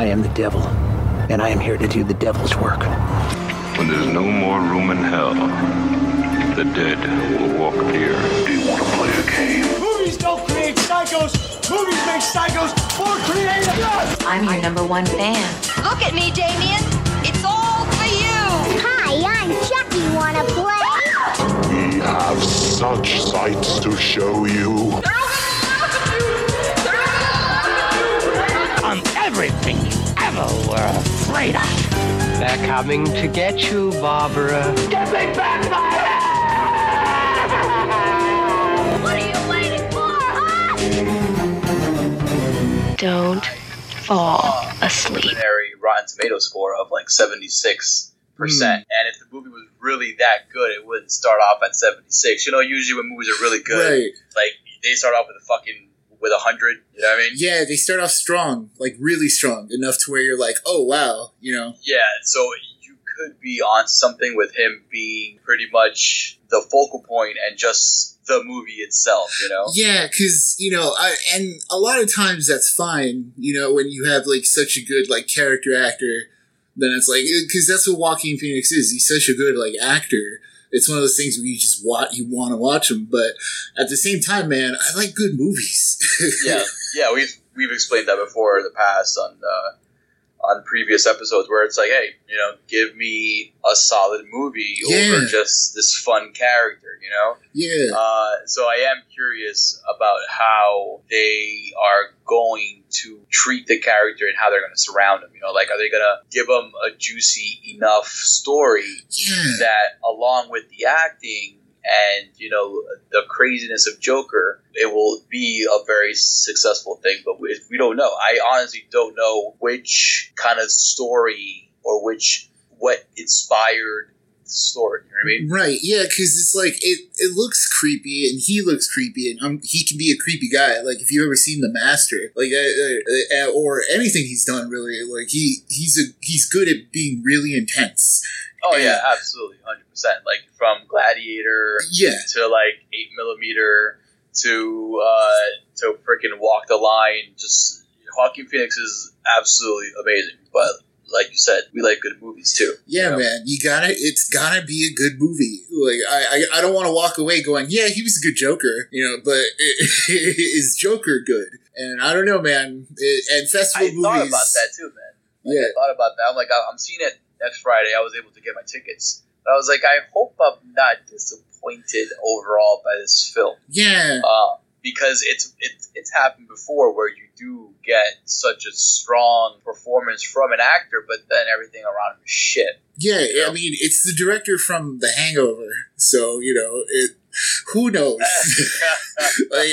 I am the devil, and I am here to do the devil's work. When there's no more room in hell, the dead will walk here. Do you want to play a game? Movies don't create psychos. Movies make psychos more creative. Yes! I'm your number one fan. Look at me, Damien. It's all for you. Hi, I'm Chucky. Wanna play? We have such sights to show you. Everything you ever were afraid of. They're coming to get you, Barbara. Get me back my head! What are you waiting for, huh? Don't fall asleep. preliminary Rotten Tomato score of like 76%. Hmm. And if the movie was really that good, it wouldn't start off at 76. You know, usually when movies are really good, Right. like they start off with a fucking with a hundred. You know what I mean? Yeah, they start off strong, like really strong, enough to where you're like, oh wow, you know. Yeah. So you could be on something with him being pretty much the focal point and just the movie itself. You know? Yeah, because you know, I, and a lot of times that's fine. You know, when you have like such a good like character actor, then it's like because that's what Joaquin Phoenix is. He's such a good like actor. It's one of those things where you just want you want to watch them, but at the same time, man, I like good movies. yeah, yeah, we've we've explained that before in the past on uh, on previous episodes where it's like, hey, you know, give me a solid movie Yeah. over just this fun character, you know. yeah, Uh, so I am curious about how they are going to treat the character and how they're going to surround him. You know, like are they going to give him a juicy enough story yeah, that along with the acting and you know the craziness of Joker, it will be a very successful thing. But we, we don't know. I honestly don't know which kind of story or which what inspired the story. You know I mean? right. Yeah, because it's like it. It looks creepy, and he looks creepy, and um, he can be a creepy guy. Like if you've ever seen The Master, like uh, uh, uh, or anything he's done, really, like he he's a he's good at being really intense. Oh yeah, Yeah. absolutely, hundred percent. Like from Gladiator Yeah, to like eight millimeter to uh, to freaking Walk the Line. Just Joaquin Phoenix is absolutely amazing. But like you said, we like good movies too. Yeah, you know? man, you gotta. It's gotta be a good movie. Like, I, I, I don't want to walk away going, "Yeah, he was a good Joker," you know. But is Joker good? And I don't know, man. It, and festival I movies. I thought about that too, man. Like, Yeah. I thought about that. I'm like, I'm seeing it next Friday. I was able to get my tickets. But I was like, I hope I'm not disappointed overall by this film. Yeah, uh, because it's it's it's happened before where you do get such a strong performance from an actor, but then everything around him is shit. yeah. Yeah. I mean, it's the director from The Hangover, so you know it. Who knows? like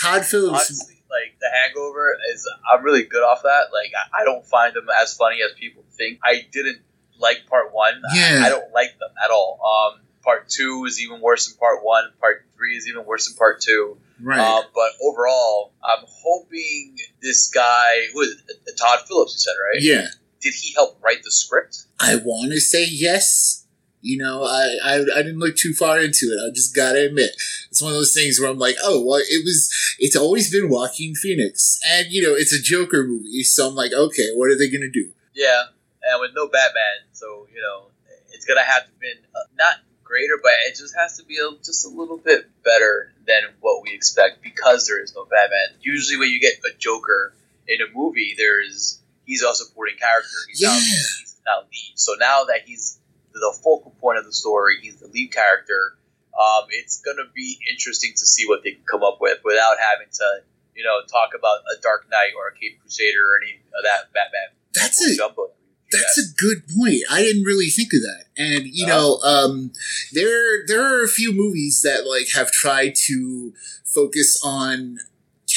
Todd Phillips. Honestly, like The Hangover is, I'm really good off that. Like I, I don't find them as funny as people think. I didn't like part one. I- I, don't like them at all. Um, part two is even worse than part one. Part three is even worse than part two. Right. Um, but overall, I'm hoping this guy, who is it? Todd Phillips, you said, right? yeah. Did he help write the script? I want to say yes. You know, I, I I didn't look too far into it. I just gotta admit, it's one of those things where I'm like, oh, well, it was. It's always been Joaquin Phoenix, and you know, it's a Joker movie, so I'm like, okay, what are they gonna do? Yeah, and with no Batman, so you know it's gonna have to been uh, not greater, but it just has to be a, just a little bit better than what we expect because there is no Batman. Usually, when you get a Joker in a movie, there's he's a supporting character. He's not, Yeah. he's not lead. So now that he's the focal point of the story, he's the lead character. Um, it's gonna be interesting to see what they can come up with without having to, you know, talk about a Dark Knight or a Cape Crusader or any of that Batman That's it. jumbo. That's a good point. I didn't really think of that. And you know, um, there there are a few movies that like have tried to focus on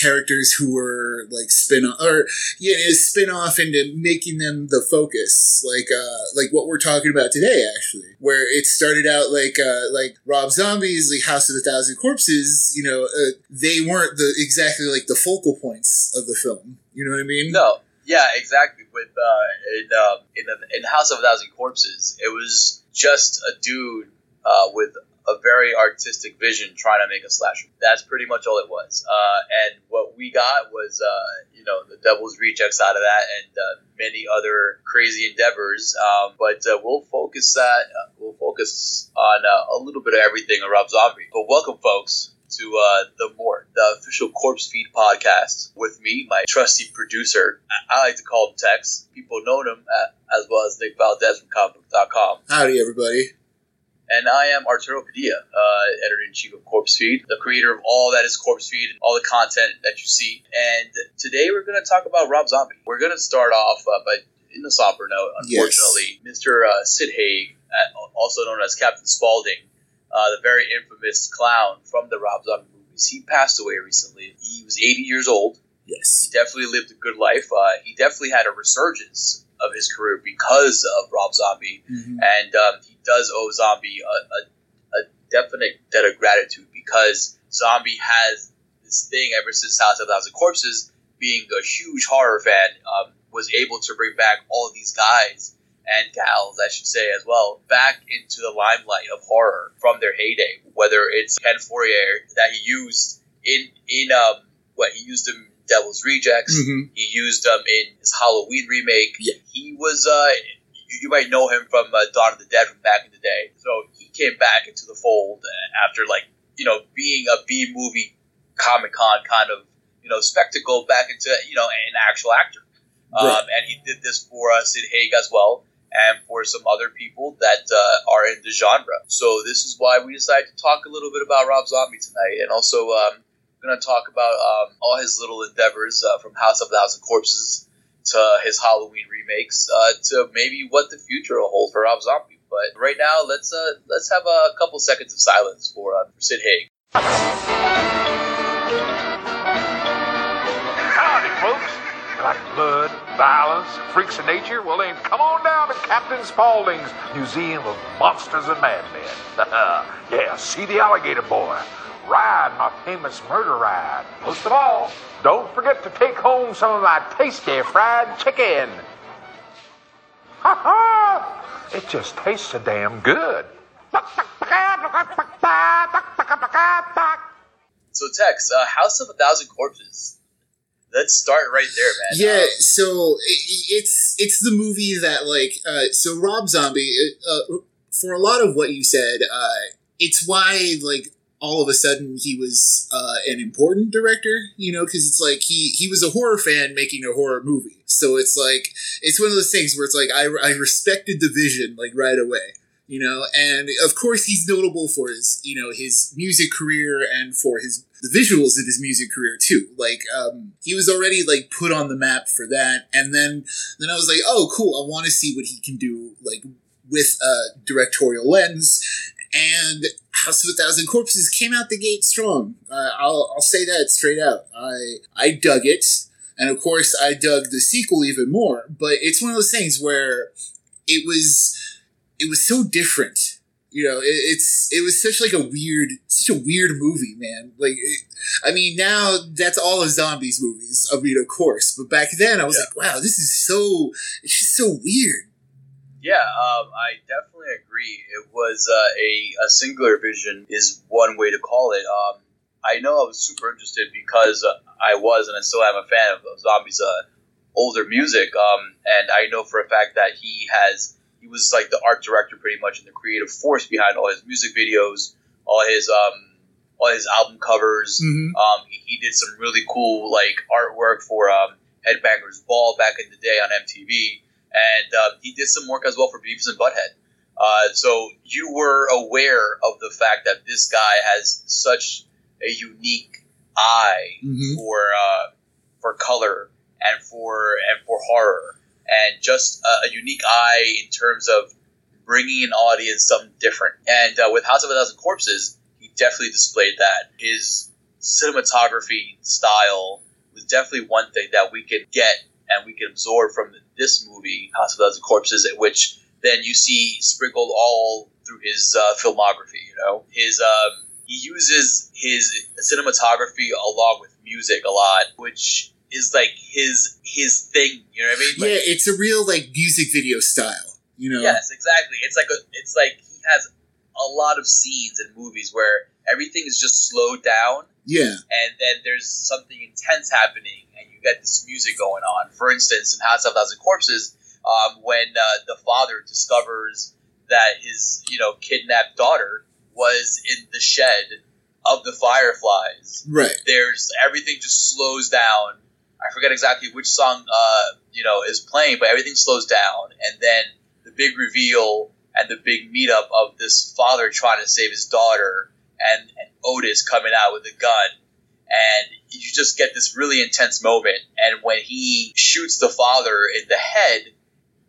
characters who were like spin off or yeah spin off into making them the focus. Like uh like what we're talking about today actually where it started out like uh like rob zombie's like house of a thousand corpses you know uh, they weren't the exactly like the focal points of the film. You know what i mean? No, yeah, exactly. With uh, in uh, in, in House of a Thousand Corpses, it was just a dude uh, with a very artistic vision trying to make a slasher. That's pretty much all it was. Uh, and what we got was, uh, you know, the Devil's Rejects out of that, and uh, many other crazy endeavors. Um, but uh, we'll focus that. Uh, we'll focus on uh, a little bit of everything on Rob Zombie. But welcome, folks. To uh, the more the official Corpse Feed podcast with me, my trusty producer. I, I like to call him Tex. People know him uh, as well as Nick Valdez from comicbook.com. Howdy, everybody. And I am Arturo Padilla, uh, editor in chief of Corpse Feed, the creator of all that is Corpse Feed, and all the content that you see. And today we're going to talk about Rob Zombie. We're going to start off uh, by, in the somber note, unfortunately, yes. Mr. Uh, Sid Haig, also known as Captain Spaulding, uh, the very infamous clown from the Rob Zombie movies, he passed away recently. He was 80 years old. Yes. He definitely lived a good life. Uh, he definitely had a resurgence of his career because of Rob Zombie, mm-hmm. and um, he does owe Zombie a, a, a, definite debt of gratitude because Zombie has this thing ever since House of Thousand Corpses, being a huge horror fan, um, was able to bring back all of these guys and gals, I should say as well, back into the limelight of horror from their heyday. Whether it's Ken Foree that he used in in um what he used him Devil's Rejects. Mm-hmm. He used them in his Halloween remake. Yeah. He was, uh, you, you might know him from uh, Dawn of the Dead from back in the day. So he came back into the fold after, like, you know, being a B movie Comic Con kind of, you know, spectacle back into, you know, an actual actor. Right. Um, and he did this for uh, Sid Haig as well. And for some other people that uh, are in the genre. So, this is why we decided to talk a little bit about Rob Zombie tonight. And also, um, going to talk about um, all his little endeavors uh, from House of a Thousand Corpses to his Halloween remakes uh, to maybe what the future will hold for Rob Zombie. But right now, let's uh, let's have a couple seconds of silence for, uh, for Sid Haig. Howdy, folks. Like blood, violence, freaks of nature? Well, then come on down to Captain Spaulding's Museum of Monsters and Madmen. yeah, see the alligator boy ride my famous murder ride. Most of all, don't forget to take home some of my tasty fried chicken. Ha ha! It just tastes so damn good. So, Tex, uh, House of a Thousand Corpses. Let's start right there, man. Yeah, Um, so it, it's it's the movie that like uh, so Rob Zombie uh, for a lot of what you said, uh, it's why like all of a sudden he was uh, an important director, you know, because it's like he he was a horror fan making a horror movie. So it's like it's one of those things where it's like I, I respected the vision like right away, you know, and of course he's notable for his you know his music career and for his the visuals of his music career too. Like um, he was already like put on the map for that, and then then I was like, oh cool, I want to see what he can do like with a directorial lens and House of a Thousand Corpses came out the gate strong. Uh, I'll, I'll say that straight out. I I dug it, and of course I dug the sequel even more. But it's one of those things where it was it was so different. You know, it, it's it was such like a weird, such a weird movie, man. Like, it, I mean, now that's all of zombies movies. I mean, of course, but back then I was Yeah. like, wow, this is so it's just so weird. Yeah, um, I definitely agree. It was uh, a, a singular vision, is one way to call it. Um, I know I was super interested because I was and I still am a fan of, of Zombie's uh, older music. Um, and I know for a fact that he has, he was like the art director pretty much and the creative force behind all his music videos, all his, um, all his album covers. Mhm. Um, he, he did some really cool like artwork for um, Headbangers Ball back in the day on MTV and uh, he did some work as well for Beavis and Butthead. Uh, so you were aware of the fact that this guy has such a unique eye Mhm. for uh, for color and for and for horror, and just a, a unique eye in terms of bringing an audience something different. And uh, with House of a Thousand Corpses, he definitely displayed that. His cinematography style was definitely one thing that we could get and we can absorb from this movie, House of a Thousand Corpses, which then you see sprinkled all through his uh, filmography. You know, his um, he uses his cinematography along with music a lot, which is like his his thing. You know what I mean? Like, yeah, it's a real like music video style. You know, Yes, exactly. It's like a, it's like he has a lot of scenes in movies where everything is just slowed down Yeah. and then there's something intense happening and you get this music going on. For instance, in House of Thousand Corpses, um, when uh, the father discovers that his you know kidnapped daughter was in the shed of the Fireflies, Right. there's everything just slows down. I forget exactly which song uh, you know is playing, but everything slows down, and then the big reveal and the big meetup of this father trying to save his daughter, and, and Otis coming out with a gun, and you just get this really intense moment. And when he shoots the father in the head,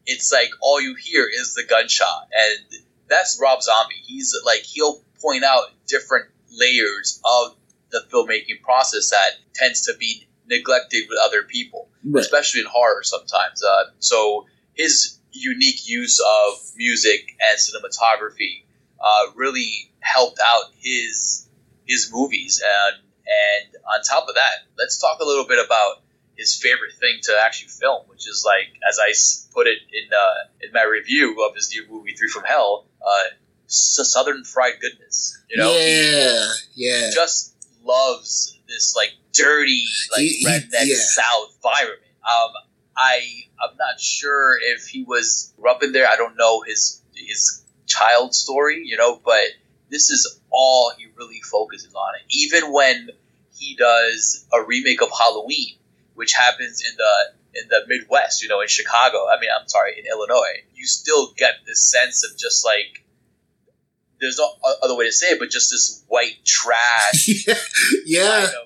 it's like all you hear is the gunshot, and that's Rob Zombie. He's like he'll point out different layers of the filmmaking process that tends to be neglected with other people, Right. especially in horror sometimes. Uh, so his unique use of music and cinematography uh, really helped out his his movies. And and on top of that, let's talk a little bit about his favorite thing to actually film, which is like, as I put it in uh, in my review of his new movie Three from Hell, uh, Southern Fried Goodness. You know, yeah. Yeah. just loves this like dirty, like He- he- redneck yeah. South environment. Um, I I'm not sure if he was up in there. I don't know his his child story, you know, but this is all he really focuses on. Even when he does a remake of Halloween, which happens in the in the Midwest, you know, in Chicago. I mean, I'm sorry, in Illinois. You still get this sense of just like there's no other way to say it, but just this white trash yeah. kind of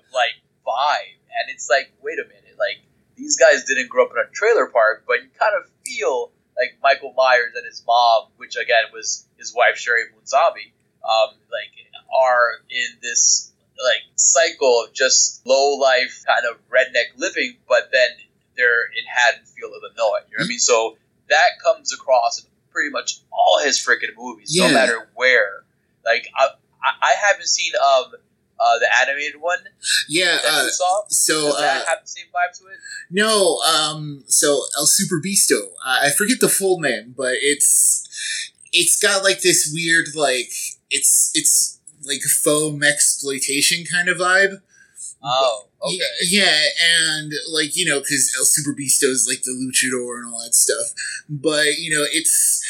vibe. And it's like, wait a minute, like these guys didn't grow up in a trailer park, but you kind of feel like Michael Myers and his mom, which again was his wife Sheri Moon Zombie, um, like are in this like cycle of just low life kind of redneck living, but then they're in Haddonfield, Illinois. You know what I mean? So that comes across in pretty much all his freaking movies, Yeah. no matter where. Like I, I, I haven't seen um uh, the animated one Yeah. Uh, so Does that uh, have the same vibe to it? no. Um. So El Super Beasto. I forget the full name, but it's it's got like this weird like it's it's like faux exploitation kind of vibe. Oh, okay. Yeah, and like you know, because El Super Beasto is like the luchador and all that stuff, but you know, it's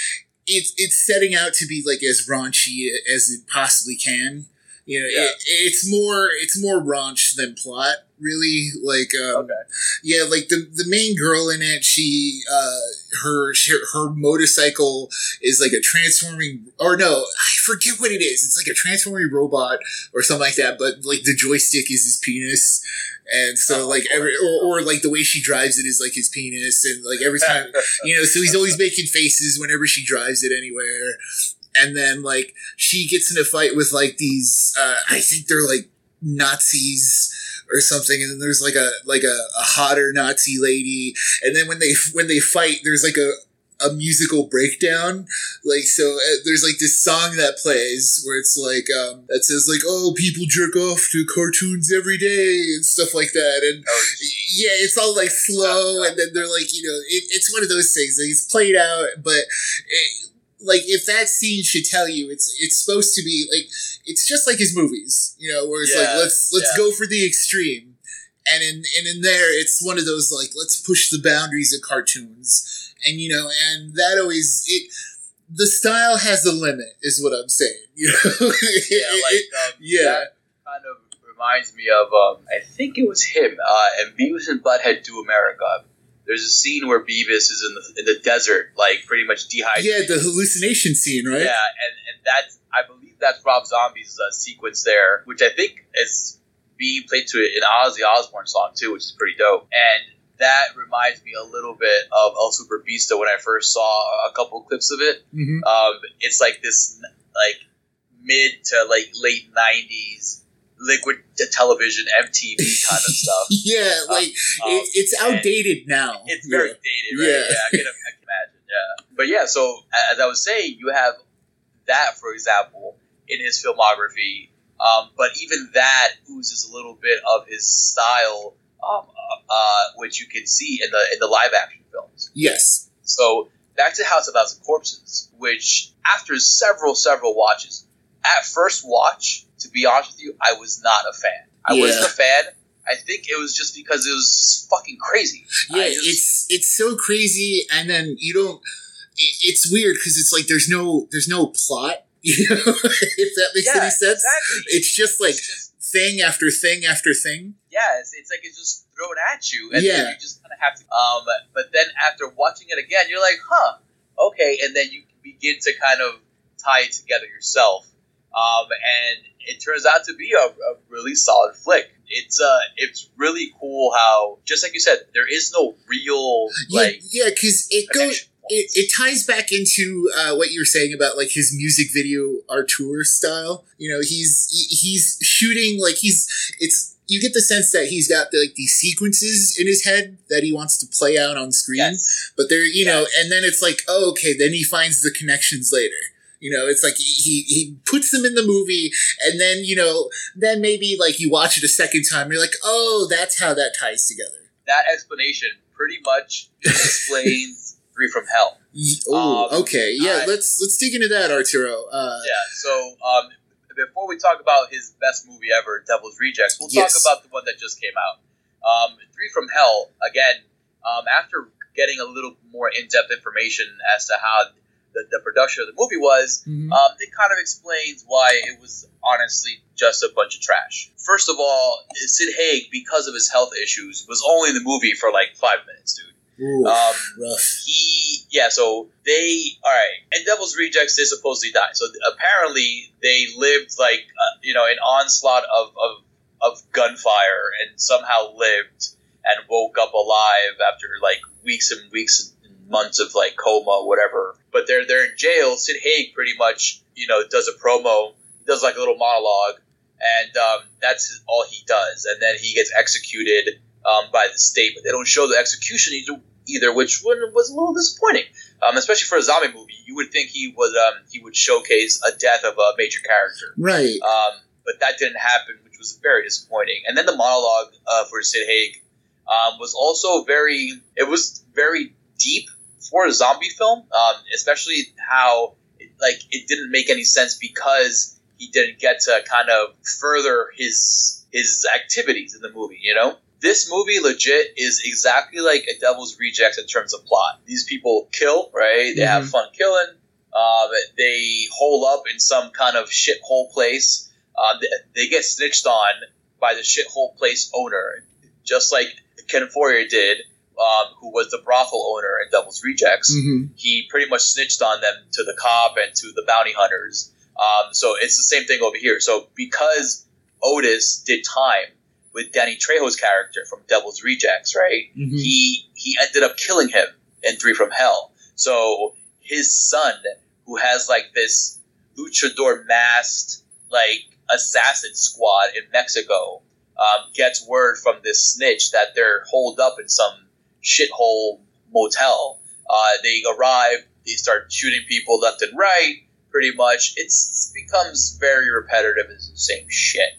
it's it's setting out to be like as raunchy as it possibly can. You know, Yeah. it, it's more it's more raunch than plot, really. Like, um, Okay. yeah, like the the main girl in it, she uh her she, her motorcycle is like a transforming or no, I forget what it is. It's like a transforming robot or something like that, but like the joystick is his penis. And so Oh, like every or, or like the way she drives it is like his penis and like every time you know, so he's always making faces whenever she drives it anywhere. And then like she gets in a fight with like these uh I think they're like Nazis or something. And then there's like a like a, a hotter Nazi lady. And then when they when they fight there's like a a musical breakdown. Like so uh, there's like this song that plays where it's like um that says like oh people jerk off to cartoons every day and stuff like that. And Oh, yeah, it's all like slow, and then they're like, you know, it, it's one of those things. Like, it's played out, but it, like if that scene should tell you, it's it's supposed to be like it's just like his movies, you know, where it's Yeah, like let's let's yeah. go for the extreme, and in and in there, it's one of those like let's push the boundaries of cartoons, and you know, and that always it. The style has a limit, is what I'm saying. You know, yeah, It- like um, yeah. kind of reminds me of um, I think it was him uh, and Beavis and Butthead Do America. There's a scene where Beavis is in the in the desert, like pretty much dehydrated. yeah, the hallucination scene, right? Yeah, and, and that's I believe that's Rob Zombie's uh, sequence there, which I think is being played to an Ozzy Osbourne song too, which is pretty dope. And that reminds me a little bit of El Super Beasto when I first saw a couple clips of it. Mhm. Um, it's like this like mid to like late '90s liquid television MTV kind of stuff. yeah, like Um, it, it's outdated now. it's very Yeah. dated, right? Yeah. Yeah, I, can, I can imagine. Yeah, but yeah. So as I was saying, you have that, for example, in his filmography. Um, but even that oozes a little bit of his style, um, uh, uh, which you can see in the in the live action films. Yes. So back to House of Thousand Corpses, which after several several watches, at first watch, to be honest with you, I was not a fan. I Yeah. wasn't a fan. I think it was just because it was fucking crazy. Yeah, just- it's it's so crazy, and then you don't. It, it's weird because it's like there's no there's no plot. You know, if that makes Yeah, any sense. exactly. It's just like It's just- thing after thing after thing. yeah, it's, it's like it's just thrown at you, and Yeah. then you just kind of have to. Um, but then after watching it again, you're like, huh, okay, and then you begin to kind of tie it together yourself. Um, and it turns out to be a, a really solid flick. It's uh, it's really cool how, just like you said, there is no real like yeah, yeah, because it goes. It, it ties back into uh, what you were saying about like his music video Artur style. You know, he's he- he's shooting like he's it's you get the sense that he's got like these sequences in his head that he wants to play out on screen. yes, But they're you know, and then it's like, oh, okay, then he finds the connections later. You know, it's like he, he puts them in the movie, and then you know, then maybe like you watch it a second time, you're like, oh, that's how that ties together. that explanation pretty much explains Three from Hell. Oh, Um, okay, yeah. I- let's let's dig into that, Arturo. Uh, Yeah. So um, before we talk about his best movie ever, Devil's Rejects, we'll Yes. talk about the one that just came out. Um, Three from Hell. Again, um, after getting a little more in-depth information as to how the, the production of the movie was, Mhm. um, it kind of explains why it was honestly just a bunch of trash. First of all, Sid Haig, because of his health issues, was only in the movie for like five minutes, dude. Ooh, Um, rough. he yeah so they all right and devil's rejects they supposedly died so apparently they lived like uh, you know an onslaught of, of of gunfire and somehow lived and woke up alive after like weeks and weeks and months of like coma whatever but they're they're in jail sid haig pretty much you know does a promo does like a little monologue and um, that's all he does and then he gets executed um, by the state but they don't show the execution either either, which was a little disappointing. Um, especially for a zombie movie, you would think he would um, he would showcase a death of a major character, Right. um, but that didn't happen, which was very disappointing. And then the monologue uh, for Sid Haig um, was also very it was very deep for a zombie film, um, especially how it, like it didn't make any sense because he didn't get to kind of further his his activities in the movie, you know. This movie legit is exactly like a Devil's Rejects in terms of plot. These people kill, right? They have fun killing. Um, they hole up in some kind of shithole place. Um, they, they get snitched on by the shithole place owner, just like Ken Foree did, um, who was the brothel owner in Devil's Rejects. hmm He pretty much snitched on them to the cop and to the bounty hunters. Um, so it's the same thing over here. So because Otis did time with Danny Trejo's character from Devil's Rejects, right? hmm he he ended up killing him in Three from Hell. So his son, who has like this luchador masked like assassin squad in Mexico, um, gets word from this snitch that they're holed up in some shithole motel. Uh, they arrive, they start shooting people left and right. Pretty much, it's becomes very repetitive. It's the same shit.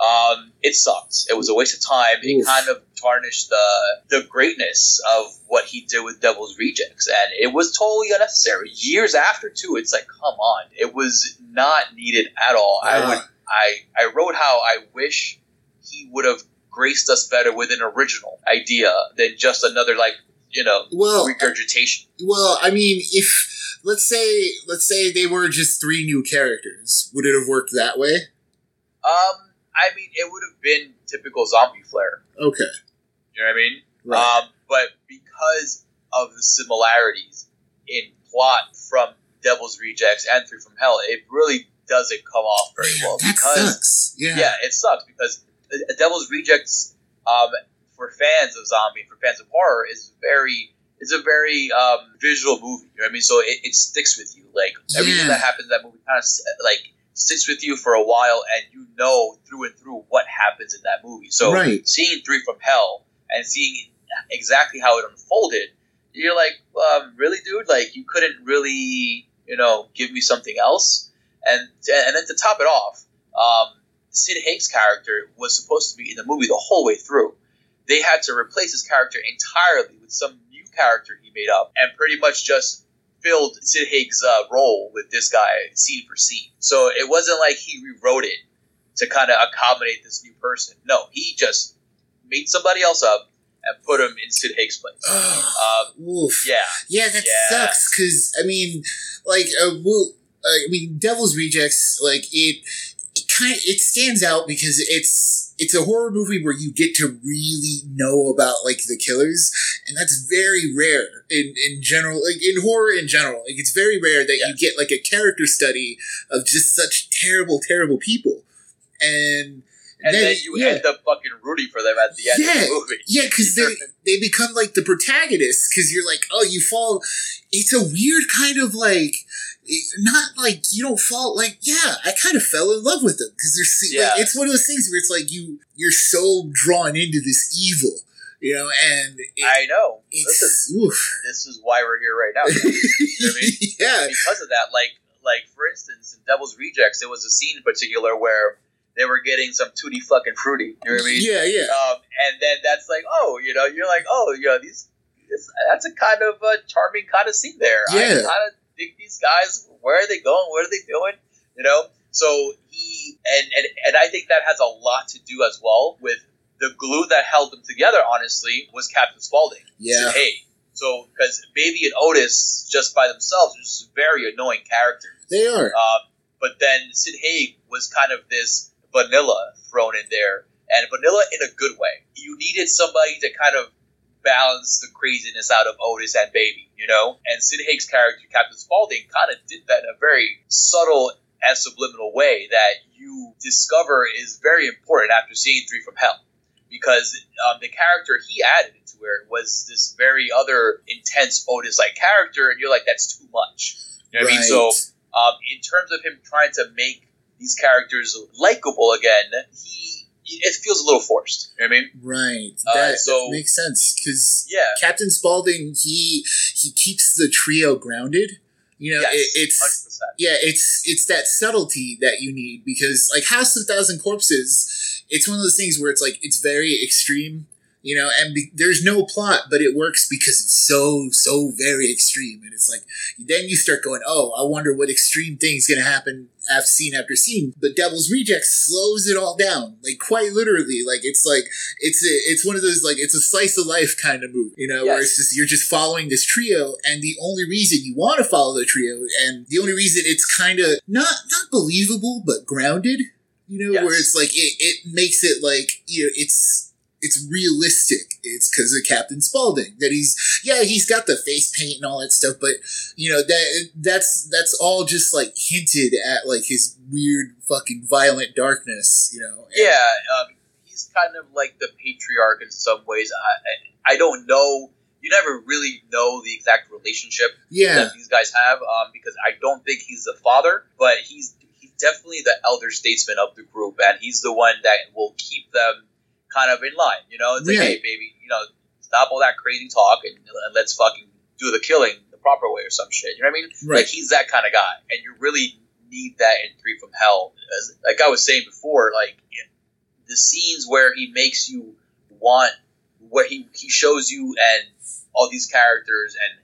Um, it sucks. It was a waste of time. It Oof. kind of tarnished the the greatness of what he did with Devil's Rejects, and it was totally unnecessary. Years after, too, it's like, come on, it was not needed at all. I would, I, I wrote how I wish he would have graced us better with an original idea than just another like you know Well, regurgitation. well, I mean, if let's say let's say they were just three new characters, would it have worked that way? Um, I mean, it would have been typical zombie flair. Okay. You know what I mean? Right. Um, but because of the similarities in plot from Devil's Rejects and Three from Hell, it really doesn't come off very well. that because sucks. Yeah. yeah, it sucks because uh, Devil's Rejects, um, for fans of zombie, for fans of horror, is very it's a very um, visual movie. You know what I mean? So it, it sticks with you. Like everything that happens in that movie kind of like sticks with you for a while, and you know through and through what happens in that movie. So Right. seeing Three from Hell and seeing exactly how it unfolded, you're like, um, really, dude? Like you couldn't really, you know, give me something else. And and then to top it off, um, Sid Haig's character was supposed to be in the movie the whole way through. They had to replace his character entirely with some new character he made up, and pretty much just filled Sid Haig's uh, role with this guy scene for scene. So it wasn't like he rewrote it to kind of accommodate this new person. No, he just made somebody else up and put him in Sid Haig's place. um, Oof. yeah, Yeah, that Yeah. sucks because I mean, like, uh, well, I mean, Devil's Rejects, like it kind of it stands out because it's it's a horror movie where you get to really know about like the killers, and that's very rare in in general, like in horror in general. Like it's very rare that you get like a character study of just such terrible, terrible people, and. and then, you yeah. end up fucking rooting for them at the end Yeah, of the movie. yeah, because they they become like the protagonists. Because you're like, oh, you fall. It's a weird kind of like, not like you don't fall. Like, yeah, I kind of fell in love with them because they're Yeah. like, it's one of those things where it's like you you're so drawn into this evil, you know, and it, I know. it's Listen, oof. this is why we're here right now. You know what I mean? yeah, because of that, like like for instance, in Devil's Rejects, there was a scene in particular where they were getting some tutti fucking fruity. You know what I mean? yeah, yeah. Um, and then that's like, oh, you know, you're like, oh, you know, these, this, that's a kind of uh, charming kind of scene there. I Yeah. kind of dig these guys. Where are they going? What are they doing? You know. So he and and and I think that has a lot to do as well with the glue that held them together. Honestly, was Captain Spaulding. Yeah. Sid Haig. So because Baby and Otis just by themselves are just very annoying characters. They are. Um, but then Sid Haig was kind of this vanilla thrown in there, and vanilla in a good way. You needed somebody to kind of balance the craziness out of Otis and Baby, you know? And Sid Haig's character, Captain Spaulding, kind of did that in a very subtle and subliminal way that you discover is very important after seeing Three from Hell. Because um, the character he added into it was this very other intense Otis like character, and you're like, that's too much. You know what I mean? So, um, in terms of him trying to make these characters likable again, he it feels a little forced. You know what I mean? Right. Uh, That, so- makes sense because Yeah. Captain Spaulding he he keeps the trio grounded. You know, Yes, it, it's 100%. yeah, it's it's that subtlety that you need because like House of Thousand Corpses, it's one of those things where it's like it's very extreme. You know, and be, there's no plot, but it works because it's so so very extreme, and it's like then you start going, oh, I wonder what extreme thing's gonna happen after scene after scene. But Devil's Rejects slows it all down, like quite literally. Like it's like it's a, it's one of those like it's a slice of life kind of movie, you know, where it's just you're just following this trio, and the only reason you want to follow the trio, and the only reason it's kind of not not believable but grounded, you know, where it's like it, it makes it like you know it's it's realistic. It's because of Captain Spaulding that he's yeah he's got the face paint and all that stuff, but you know that that's that's all just like hinted at like his weird fucking violent darkness, you know. And- Yeah, um, he's kind of like the patriarch in some ways. I, I I don't know. You never really know the exact relationship Yeah. that these guys have, um, because I don't think he's the father, but he's he's definitely the elder statesman of the group, and he's the one that will keep them kind of in line. You know, it's like, Yeah. hey, baby, you know, stop all that crazy talk and, and let's fucking do the killing the proper way or some shit. You know what I mean? Right. Like he's that kind of guy, and you really need that in Three from Hell. As, like I was saying before, like the scenes where he makes you want, where he he shows you and all these characters and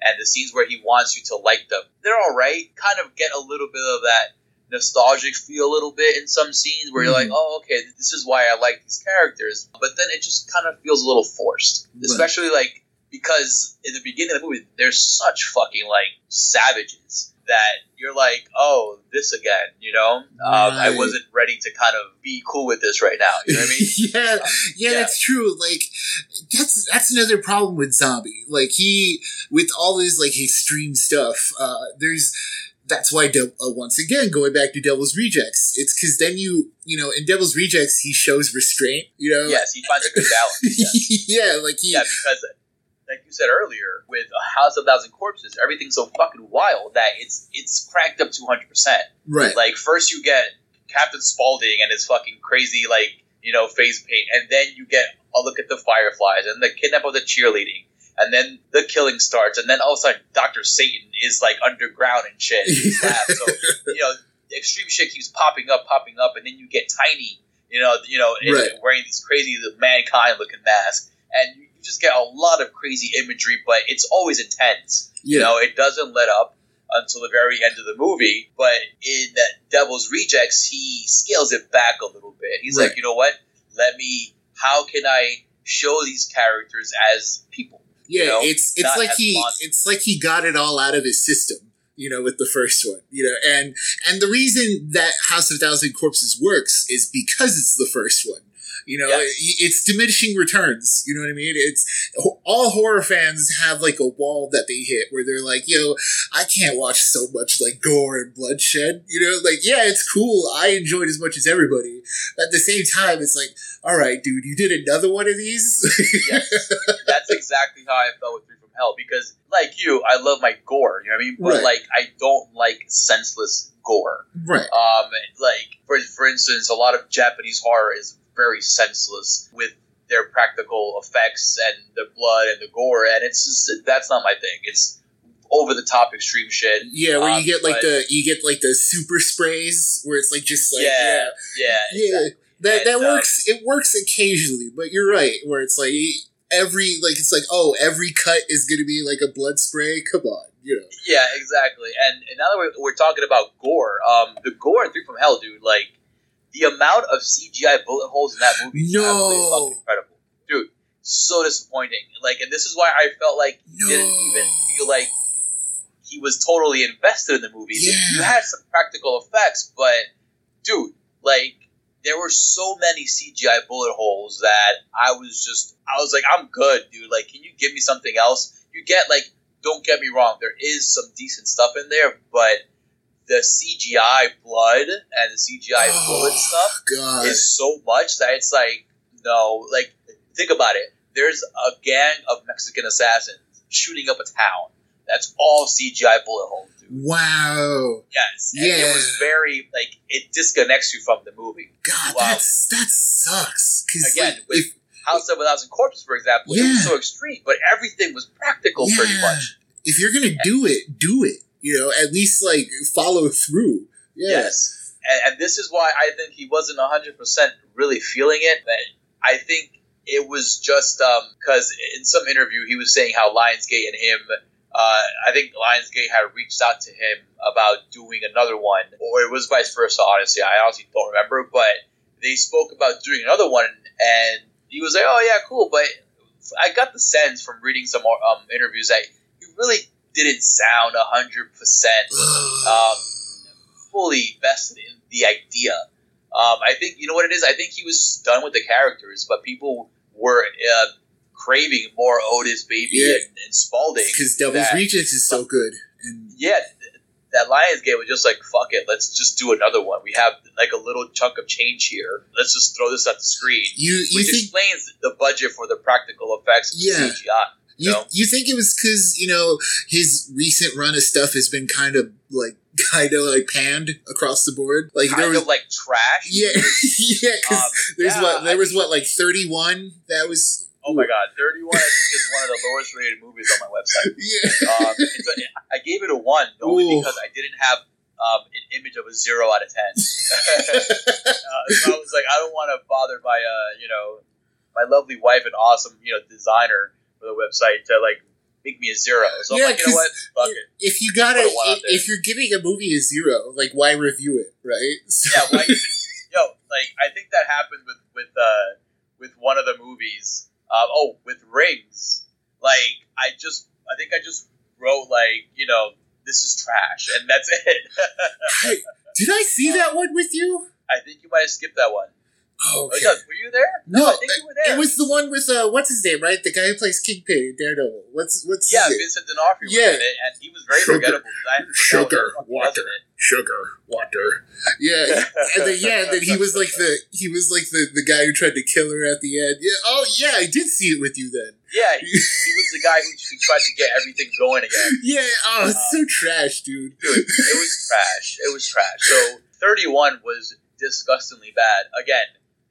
and the scenes where he wants you to like them, they're all right. Kind of get a little bit of that nostalgic feel a little bit in some scenes where you're like, Mhm. oh, okay, this is why I like these characters. But then it just kind of feels a little forced, Right. especially like because in the beginning of the movie, there's such fucking like savages that you're like, oh, this again, you know? Um, I wasn't ready to kind of be cool with this right now. You know what I mean? yeah, yeah, Yeah. that's true. Like that's that's another problem with Zombie. Like he with all his like extreme stuff. Uh, there's that's why De- uh, once again going back to Devil's Rejects. It's because then you you know in Devil's Rejects he shows restraint. You know, yes, he finds a good balance. Yes. yeah, like he Yeah, because like you said earlier, with a House of Thousand Corpses, everything's so fucking wild that it's it's cranked up to 100. percent right. Like first you get Captain Spaulding and his fucking crazy like you know face paint, and then you get a look at the Fireflies and the kidnap of the cheerleading, and then the killing starts, and then all of a sudden Doctor Satan is like underground and shit. So you know extreme shit keeps popping up, popping up, and then you get Tiny, you know, you know, Right. wearing these crazy mankind looking masks, and you, just get a lot of crazy imagery, but it's always intense. You know, it doesn't let up until the very end of the movie. But in that Devil's Rejects, he scales it back a little bit. He's Right. like, you know what? Let me. How can I show these characters as people? Yeah, you know, it's it's like he it's like he got it all out of his system, you know, with the first one, you know, and and the reason that House of Thousand Corpses works is because it's the first one. You know, Yes. it's diminishing returns. You know what I mean? It's all horror fans have like a wall that they hit where they're like, "Yo, I can't watch so much like gore and bloodshed." You know, like yeah, it's cool. I enjoyed as much as everybody. But at the same time, it's like, all right, dude, you did another one of these. Yes. That's exactly how I felt with Three from Hell because, like you, I love my gore. You know what I mean? But Right. like, I don't like senseless gore. right. Um, like for for instance, a lot of Japanese horror is very senseless with their practical effects and the blood and the gore, and it's just that's not my thing. It's over the top extreme shit. Yeah, where Um, you get like the you get like the super sprays where it's like just like yeah, yeah, yeah, exactly. That that And, um, works. It works occasionally, but you're right. Where it's like every like it's like oh every cut is gonna be like a blood spray. Come on, you know. Yeah, exactly. And, and now that we're, we're talking about gore, um, the gore in Three from Hell, dude, like the amount of CGI bullet holes in that movie is No. absolutely fucking incredible, dude. So disappointing. Like, and this is why I felt like he No. didn't even feel like he was totally invested in the movie. Yeah. You had some practical effects, but dude, like there were so many CGI bullet holes that I was just I was like, I'm good, dude. Like, can you give me something else? You get like, don't get me wrong, there is some decent stuff in there, but the CGI blood and the CGI oh, bullet stuff God. is so much that it's like, no, like think about it. There's a gang of Mexican assassins shooting up a town. That's all CGI bullet holes, dude. Wow. Yes. And Yeah. it was very like it disconnects you from the movie. God, Wow. that's that sucks. Again, like, with if House of a Thousand Corpses, for example, it was so extreme, but everything was practical pretty much. if you're gonna do it, do it. You know, at least like follow through. Yeah. Yes. And, and this is why I think he wasn't 100% really feeling it. But I think it was just because in some interview he was saying how Lionsgate and him, uh, I think Lionsgate had reached out to him about doing another one, or it was vice versa, honestly. I honestly don't remember. But they spoke about doing another one, and he was like, oh, yeah, cool. But I got the sense from reading some um, interviews that he really didn't sound 100% um, fully vested in the idea. Um, I think you know what it is. I think he was just done with the characters, but people were uh, craving more Otis, Baby, Yeah. and, and Spaulding. Because Devil's Rejects is so good. And Yeah, th- that Lionsgate was just like, "Fuck it, let's just do another one." We have like a little chunk of change here. Let's just throw this at the screen, you you which think explains the budget for the practical effects of Yeah. the CGI. You, No. you think it was because you know his recent run of stuff has been kind of like kind of like panned across the board. Like Kind there was of like trash. yeah yeah because Um, there's yeah, what there I was what like thirty one that was Oh my god, Thirty One I think is one of the lowest rated movies on my website. yeah um, a, I gave it a one only Ooh. because I didn't have um, an image of a zero out of ten. uh, so I was like, I don't want to bother my, uh, you know, my lovely wife and awesome, you know, designer the website to like make me a zero. So Yeah, I'm like, you know what, fuck it. if you gotta if, if you're giving a movie a zero like why review it right So- Yeah, why even, yo, like I think that happened with with uh with one of the movies. Uh, oh, with Rings. Like I just, I think I just wrote like, you know, this is trash, and that's it. Hey, did I see that one with you I think you might have skipped that one. Oh okay. yeah, were you there? No, I think you were there. it was the one with uh what's his name right the guy who plays Kingpin in Daredevil what's what's yeah, his name? Vincent D'Onofrio Yeah. it, and he was very Sugar. forgettable. I Sugar, what the fuck he was water. sugar water yeah and then yeah and then he was like the he was like the the guy who tried to kill her at the end yeah oh yeah I did see it with you then Yeah, he, he was the guy who, who tried to get everything going again. yeah oh it's so trash dude Dude, it was trash. It was trash. So 31 was disgustingly bad. Again,